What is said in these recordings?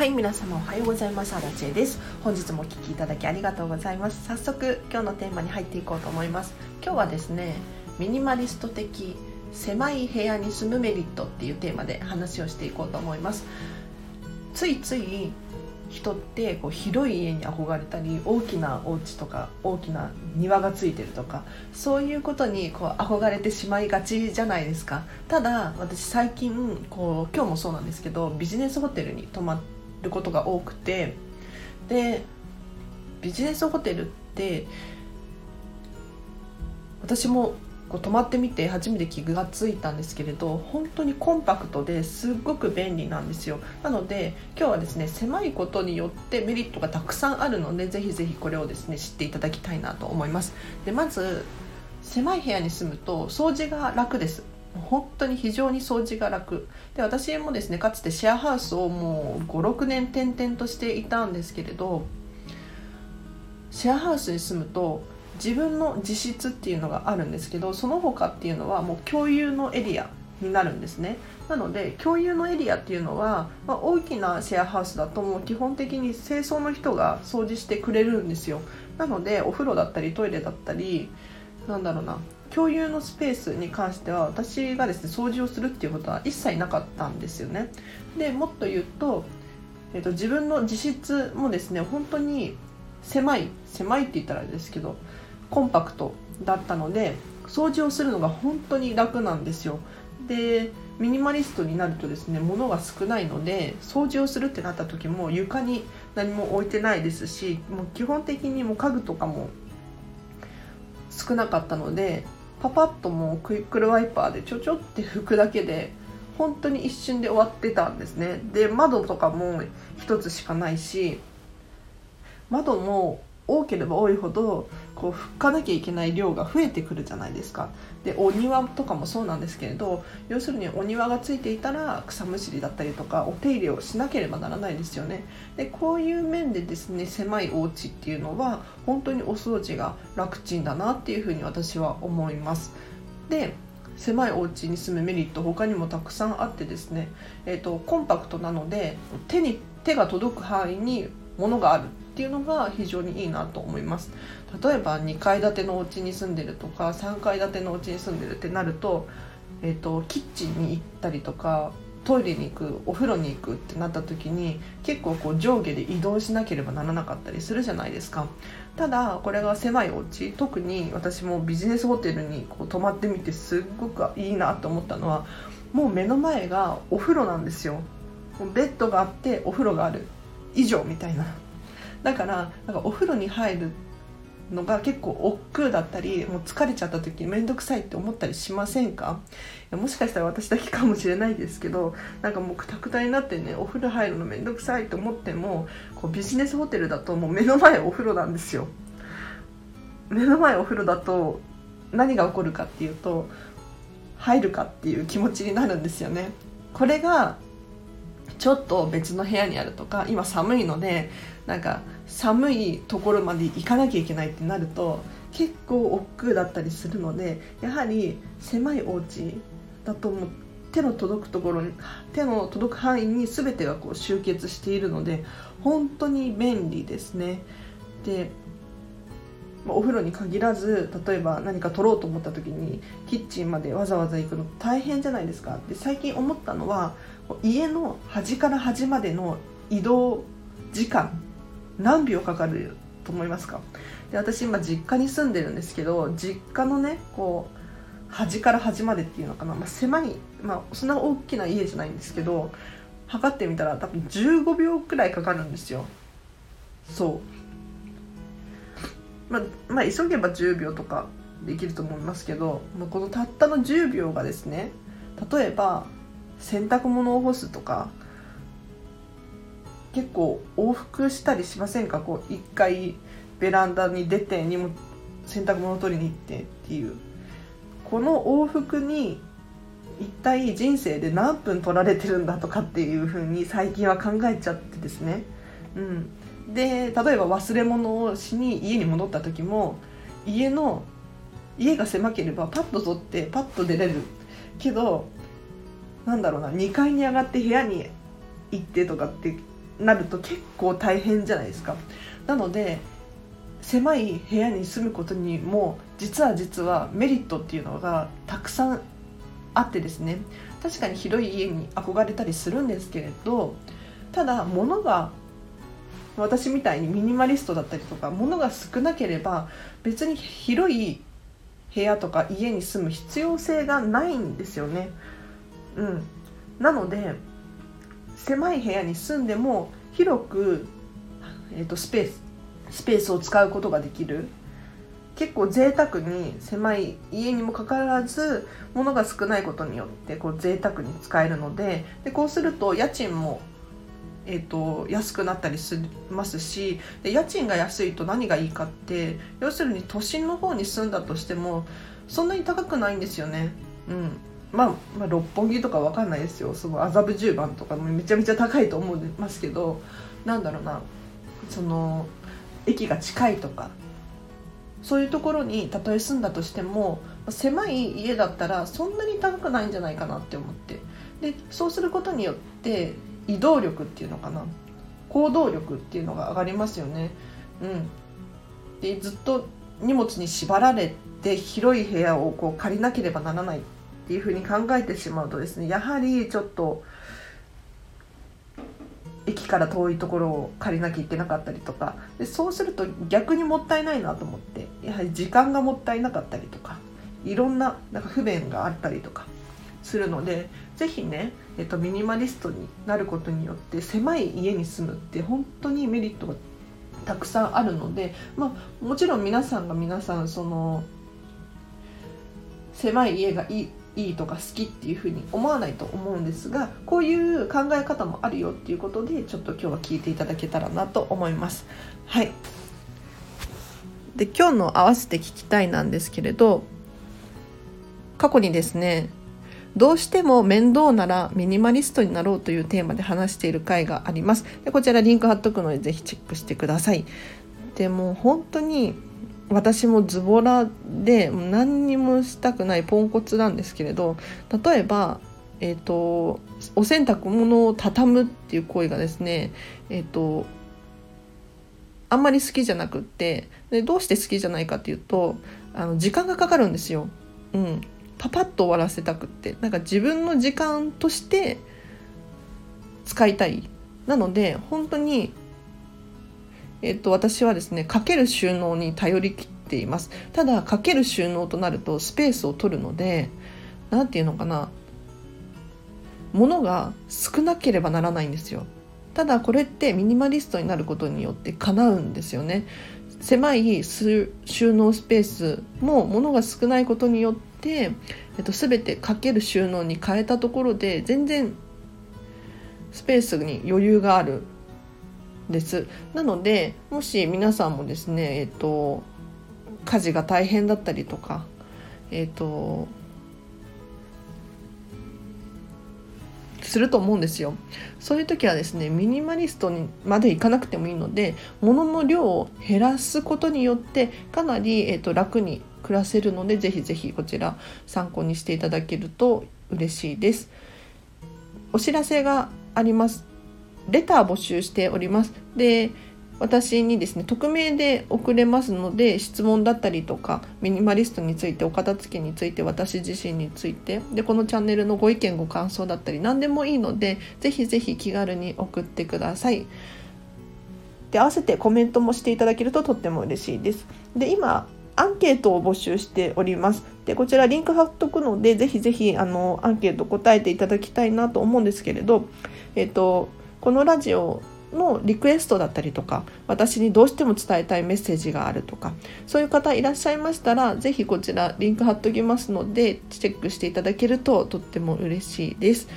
はい皆様おはようございます。アラチェです。本日もお聞きいただきありがとうございます。早速今日のテーマに入っていこうと思います。今日はですねミニマリスト的狭い部屋に住むメリットっていうテーマで話をしていこうと思います。ついつい人ってこう広い家に憧れたり大きなお家とか大きな庭がついてるとかそういうことにこう憧れてしまいがちじゃないですか。ただ私最近こう今日もそうなんですけどビジネスホテルに泊まることが多くてでビジネスホテルって私もこう泊まってみて初めて気がついたんですけれど本当にコンパクトですっごく便利なんですよ。なので今日はですね狭いことによってメリットがたくさんあるのでぜひぜひこれをですね知っていただきたいなと思います。でまず狭い部屋に住むと掃除が楽です。本当に非常に掃除が楽。で私もですねかつてシェアハウスをもう56年転々としていたんですけれどシェアハウスに住むと自分の自室っていうのがあるんですけどその他っていうのはもう共有のエリアになるんですね。なので共有のエリアっていうのは、まあ、大きなシェアハウスだともう基本的に清掃の人が掃除してくれるんですよ。なのでお風呂だったりトイレだったりなんだろうな共有のスペースに関しては私がですね掃除をするっていうことは一切なかったんですよね。でもっと言うと,、えーと自分の自室もですね本当に狭い狭いって言ったらあれですけどコンパクトだったので掃除をするのが本当に楽なんですよ。でミニマリストになるとですね物が少ないので掃除をするってなった時も床に何も置いてないですしもう基本的にもう家具とかも少なかったのでパパッともうクイックルワイパーでちょちょって拭くだけで本当に一瞬で終わってたんですね。で窓とかも1つしかないし窓も多ければ多いほどこう拭かなきゃいけない量が増えてくるじゃないですか。でお庭とかもそうなんですけれど要するにお庭がついていたら草むしりだったりとかお手入れをしなければならないですよね。でこういう面でですね狭いお家っていうのは本当にお掃除が楽ちんだなっていうふうに私は思います。で狭いお家に住むメリット他にもたくさんあってですね、えーと、とコンパクトなので手に手が届く範囲に物がある。っていうのが非常にいいなと思います。例えば2階建てのお家に住んでるとか3階建てのお家に住んでるってなると,、えーと、キッチンに行ったりとかトイレに行くお風呂に行くってなった時に結構こう上下で移動しなければならなかったりするじゃないですか。ただこれが狭いお家特に私もビジネスホテルにこう泊まってみてすっごくいいなと思ったのはもう目の前がお風呂なんですよ。ベッドがあってお風呂がある。以上みたいな。だからなんかお風呂に入るのが結構億劫だったりもう疲れちゃった時面倒くさいって思ったりしませんか？もしかしたら私だけかもしれないですけどなんかもうくたくたになってねお風呂入るの面倒くさいと思ってもこうビジネスホテルだともう目の前お風呂なんですよ。目の前お風呂だと何が起こるかっていうと入るかっていう気持ちになるんですよね。これがちょっと別の部屋にあるとか今寒いのでなんか寒いところまで行かなきゃいけないってなると結構億劫だったりするのでやはり狭いお家だともう手の届くところに手の届く範囲に全てがこう集結しているので本当に便利ですね。でお風呂に限らず例えば何か取ろうと思った時にキッチンまでわざわざ行くの大変じゃないですかで最近思ったのは家の端から端までの移動時間何秒かかると思いますか？で私今実家に住んでるんですけど実家のねこう端から端までっていうのかな、まあ、狭い、まあ、そんな大きな家じゃないんですけど測ってみたら多分15秒くらいかかるんですよ。そう。まあ、まあ、急げば10秒とかできると思いますけど、まあ、このたったの10秒がですね例えば洗濯物を干すとか結構往復したりしませんか？こう一回ベランダに出てにも洗濯物を取りに行ってっていう。この往復に一体人生で何分取られてるんだとかっていうふうに最近は考えちゃってですね、うん、で例えば忘れ物をしに家に戻った時も家の家が狭ければパッと取ってパッと出れる。けどなんだろうな2階に上がって部屋に行ってとかってなると結構大変じゃないですかなので狭い部屋に住むことにも実は実はメリットっていうのがたくさんあってですね確かに広い家に憧れたりするんですけれどただ物が私みたいにミニマリストだったりとか物が少なければ別に広い部屋とか家に住む必要性がないんですよね。うん、なので狭い部屋に住んでも広く、えーと、スペーススペースを使うことができる。結構贅沢に狭い家にもかかわらず物が少ないことによってこう贅沢に使えるのででこうすると家賃もえーと、安くなったりしますしで家賃が安いと何がいいかって要するに都心の方に住んだとしてもそんなに高くないんですよね。うん。まあ、まあ、六本木とかわかんないですよ。その麻布十番とかめちゃめちゃ高いと思いますけどなんだろうな。その駅が近いとかそういうところにたとえ住んだとしても狭い家だったらそんなに高くないんじゃないかなって思って。でそうすることによって移動力っていうのかな。行動力っていうのが上がりますよね。うん、でずっと荷物に縛られて広い部屋をこう借りなければならない。ていうふうに考えてしまうとですねやはりちょっと駅から遠いところを借りなきゃいけなかったりとかでそうすると逆にもったいないなと思ってやはり時間がもったいなかったりとかいろんななんか不便があったりとかするので是非ね、えっと、ミニマリストになることによって狭い家に住むって本当にメリットがたくさんあるので、まあ、もちろん皆さんが皆さんその狭い家がいいいいとか好きっていうふうに思わないと思うんですがこういう考え方もあるよっていうことでちょっと今日は聞いていただけたらなと思います。はいで今日の合わせて聞きたいなんですけれど過去にですねどうしても面倒ならミニマリストになろうというテーマで話している回があります。でこちらリンク貼っとくのでぜひチェックしてください。でも本当に私もズボラで何にもしたくないポンコツなんですけれど例えば、えーと、お洗濯物を畳むっていう行為がですね、えーと、あんまり好きじゃなくってでどうして好きじゃないかっていうとあの時間がかかるんですよ。うん、パパッと終わらせたくって。なんか自分の時間として使いたい。なので本当にえっと、私はですねかける収納に頼りきっています。ただかける収納となるとスペースを取るので何て言うのかな物が少なければならないんですよ。ただこれってミニマリストになることによって叶うんですよね。狭い収納スペースも物が少ないことによって、えっと、全てかける収納に変えたところで全然スペースに余裕があるです。なのでもし皆さんもですねえっと家事が大変だったりとかえっとすると思うんですよ。そういう時はですねミニマリストにまでいかなくてもいいので物の量を減らすことによってかなり、えーと、楽に暮らせるのでぜひぜひこちら参考にしていただけると嬉しいです。お知らせがあります。レター募集しておりますで私にですね匿名で送れますので質問だったりとかミニマリストについてお片付けについて私自身についてでこのチャンネルのご意見ご感想だったり何でもいいのでぜひぜひ気軽に送ってください。で合わせてコメントもしていただけるととっても嬉しいです。で今アンケートを募集しております。でこちらリンク貼っとくのでぜひぜひあのアンケート答えていただきたいなと思うんですけれど、えっとこのラジオのリクエストだったりとか私にどうしても伝えたいメッセージがあるとかそういう方いらっしゃいましたら是非こちらリンク貼っときますのでチェックしていただけるととっても嬉しいです。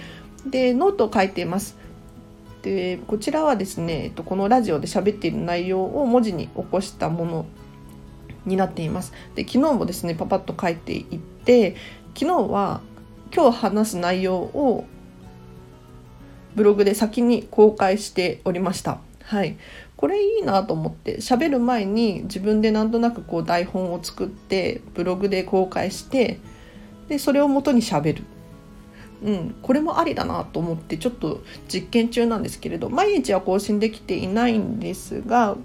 でノートを書いています。でこちらはですねこのラジオで喋っている内容を文字に起こしたものになっています。で昨日もですねパパッと書いていって昨日は今日話す内容をブログで先に公開しておりました。はい、これいいなと思って喋る前に自分でなんとなくこう台本を作ってブログで公開してでそれをもとに喋る。うん、これもありだなと思ってちょっと実験中なんですけれど毎日は更新できていないんですが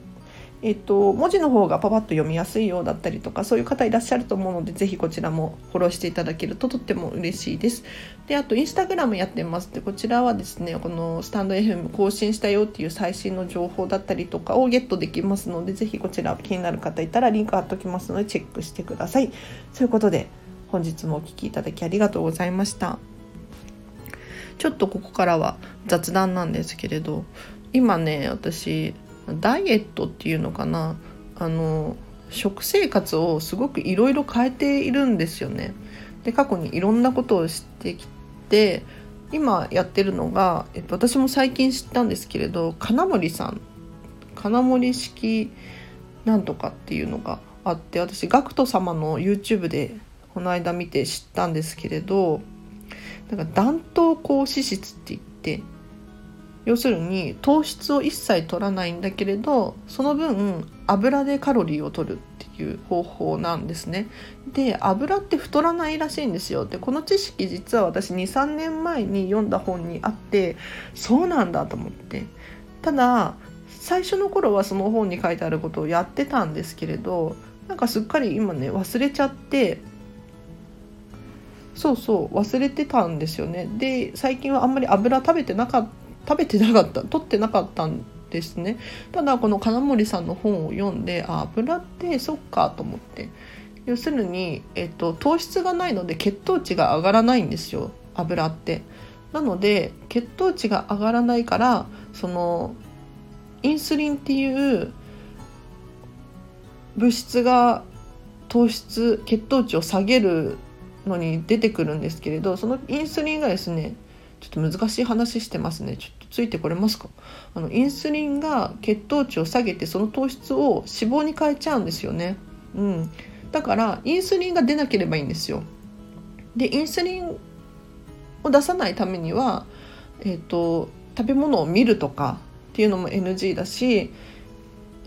えっと、文字の方がパパッと読みやすいようだったりとかそういう方いらっしゃると思うのでぜひこちらもフォローしていただけるととっても嬉しいです。であとインスタグラムやってますでこちらはですねこのスタンド FM 更新したよっていう最新の情報だったりとかをゲットできますのでぜひこちら気になる方いたらリンク貼っておきますのでチェックしてください。ということで本日もお聴きいただきありがとうございました。ちょっとここからは雑談なんですけれど今ね私ダイエットっていうのかなあの食生活をすごくいろいろ変えているんですよね。で過去にいろんなことをしてきて今やってるのが、えっと、私も最近知ったんですけれど金森さん金森式なんとかっていうのがあって私 GACKT 様の YouTube でこの間見て知ったんですけれどなんか弾頭高脂質って言って要するに糖質を一切取らないんだけれどその分油でカロリーを取るっていう方法なんですね。で油って太らないらしいんですよ。でこの知識実は私23年前に読んだ本にあってそうなんだと思って。ただ最初の頃はその本に書いてあることをやってたんですけれどなんかすっかり今ね忘れちゃってそうそう忘れてたんですよねで最近はあんまり油食べてなかった食べてなかった取ってなかったんですね。ただこの金森さんの本を読んであ油ってそっかと思って。要するに、えっと、糖質がないので血糖値が上がらないんですよ油って。なので血糖値が上がらないからそのインスリンっていう物質が糖質血糖値を下げるのに出てくるんですけれどそのインスリンがですねちょっと難しい話してますね。ちょっとついてこれますか？あのインスリンが血糖値を下げてその糖質を脂肪に変えちゃうんですよね、うん、だからインスリンが出なければいいんですよ。でインスリンを出さないためには、えーと、食べ物を見るとかっていうのも NG だし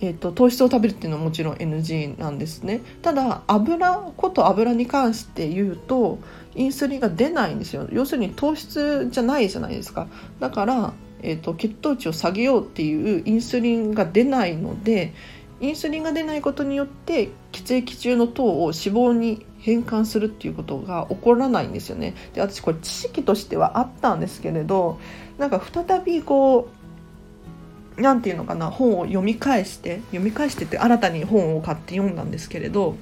えーと、糖質を食べるっていうのはもちろん NG なんですね。ただ油こと油に関して言うとインスリンが出ないんですよ。要するに糖質じゃないじゃないですか。だから、えーと、血糖値を下げようっていうインスリンが出ないのでインスリンが出ないことによって血液中の糖を脂肪に変換するっていうことが起こらないんですよね。で私これ知識としてはあったんですけれどなんか再びこう何て言うのかな本を読み返して読み返してって新たに本を買って読んだんですけれど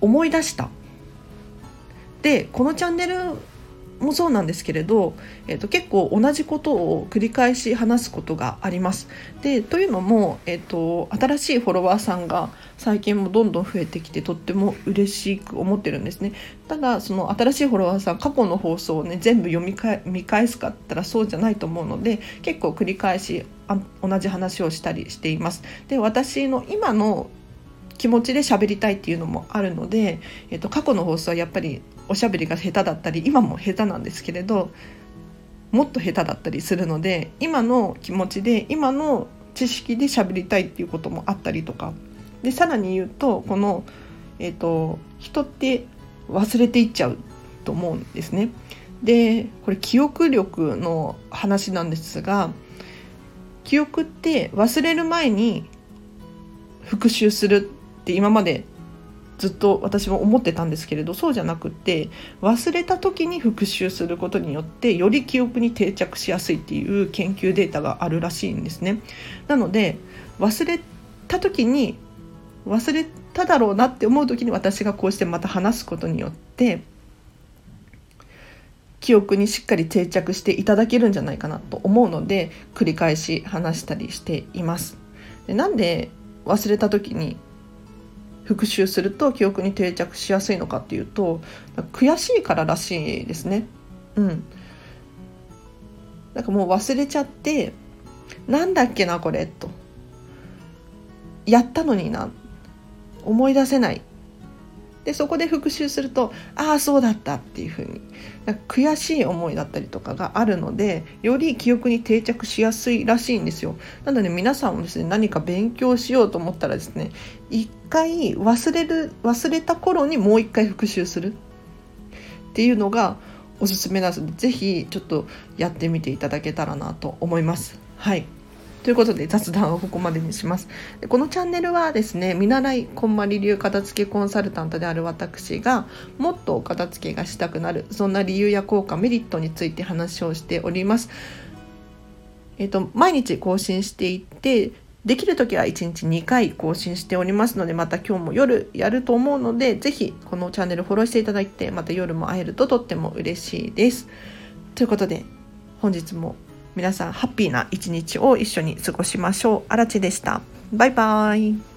思い出した。でこのチャンネルもそうなんですけれど、えーと、結構同じことを繰り返し話すことがあります。でというのも、えーと、新しいフォロワーさんが最近もどんどん増えてきてとっても嬉しく思ってるんですね。ただその新しいフォロワーさん過去の放送をね全部読み見返すかったらそうじゃないと思うので結構繰り返しあ同じ話をしたりしています。で私の今の気持ちで喋りたいっていうのもあるので、えっと、過去の放送はやっぱりおしゃべりが下手だったり今も下手なんですけれどもっと下手だったりするので今の気持ちで今の知識で喋りたいっていうこともあったりとかでさらに言うとこの、えーと、人って忘れていっちゃうと思うんですね。でこれ記憶力の話なんですが記憶って忘れる前に復習するって今までずっと私も思ってたんですけれどそうじゃなくって忘れた時に復習することによってより記憶に定着しやすいっていう研究データがあるらしいんですね。なので忘れた時に忘れただろうなって思う時に私がこうしてまた話すことによって記憶にしっかり定着していただけるんじゃないかなと思うので繰り返し話したりしています。でなんで忘れた時に復習すると記憶に定着しやすいのかっていうと悔しいかららしいですね。うん。なんかもう忘れちゃってなんだっけなこれとやったのにな思い出せないでそこで復習するとああそうだったっていうふうに悔しい思いだったりとかがあるのでより記憶に定着しやすいらしいんですよ。なので皆さんもですね何か勉強しようと思ったらですね一回忘れる忘れた頃にもう一回復習する。っていうのがおすすめなのでぜひちょっとやってみていただけたらなと思います。はい。ということで雑談はここまでにします。でこのチャンネルはですね見習いこんまり流片付けコンサルタントである私がもっと片付けがしたくなるそんな理由や効果メリットについて話をしております。えっ、と毎日更新していってできる時は1日2回更新しておりますのでまた今日も夜やると思うので是非このチャンネルフォローしていただいてまた夜も会えるととっても嬉しいです。ということで本日も皆さんハッピーな一日を一緒に過ごしましょう。あらちでした。バイバーイ。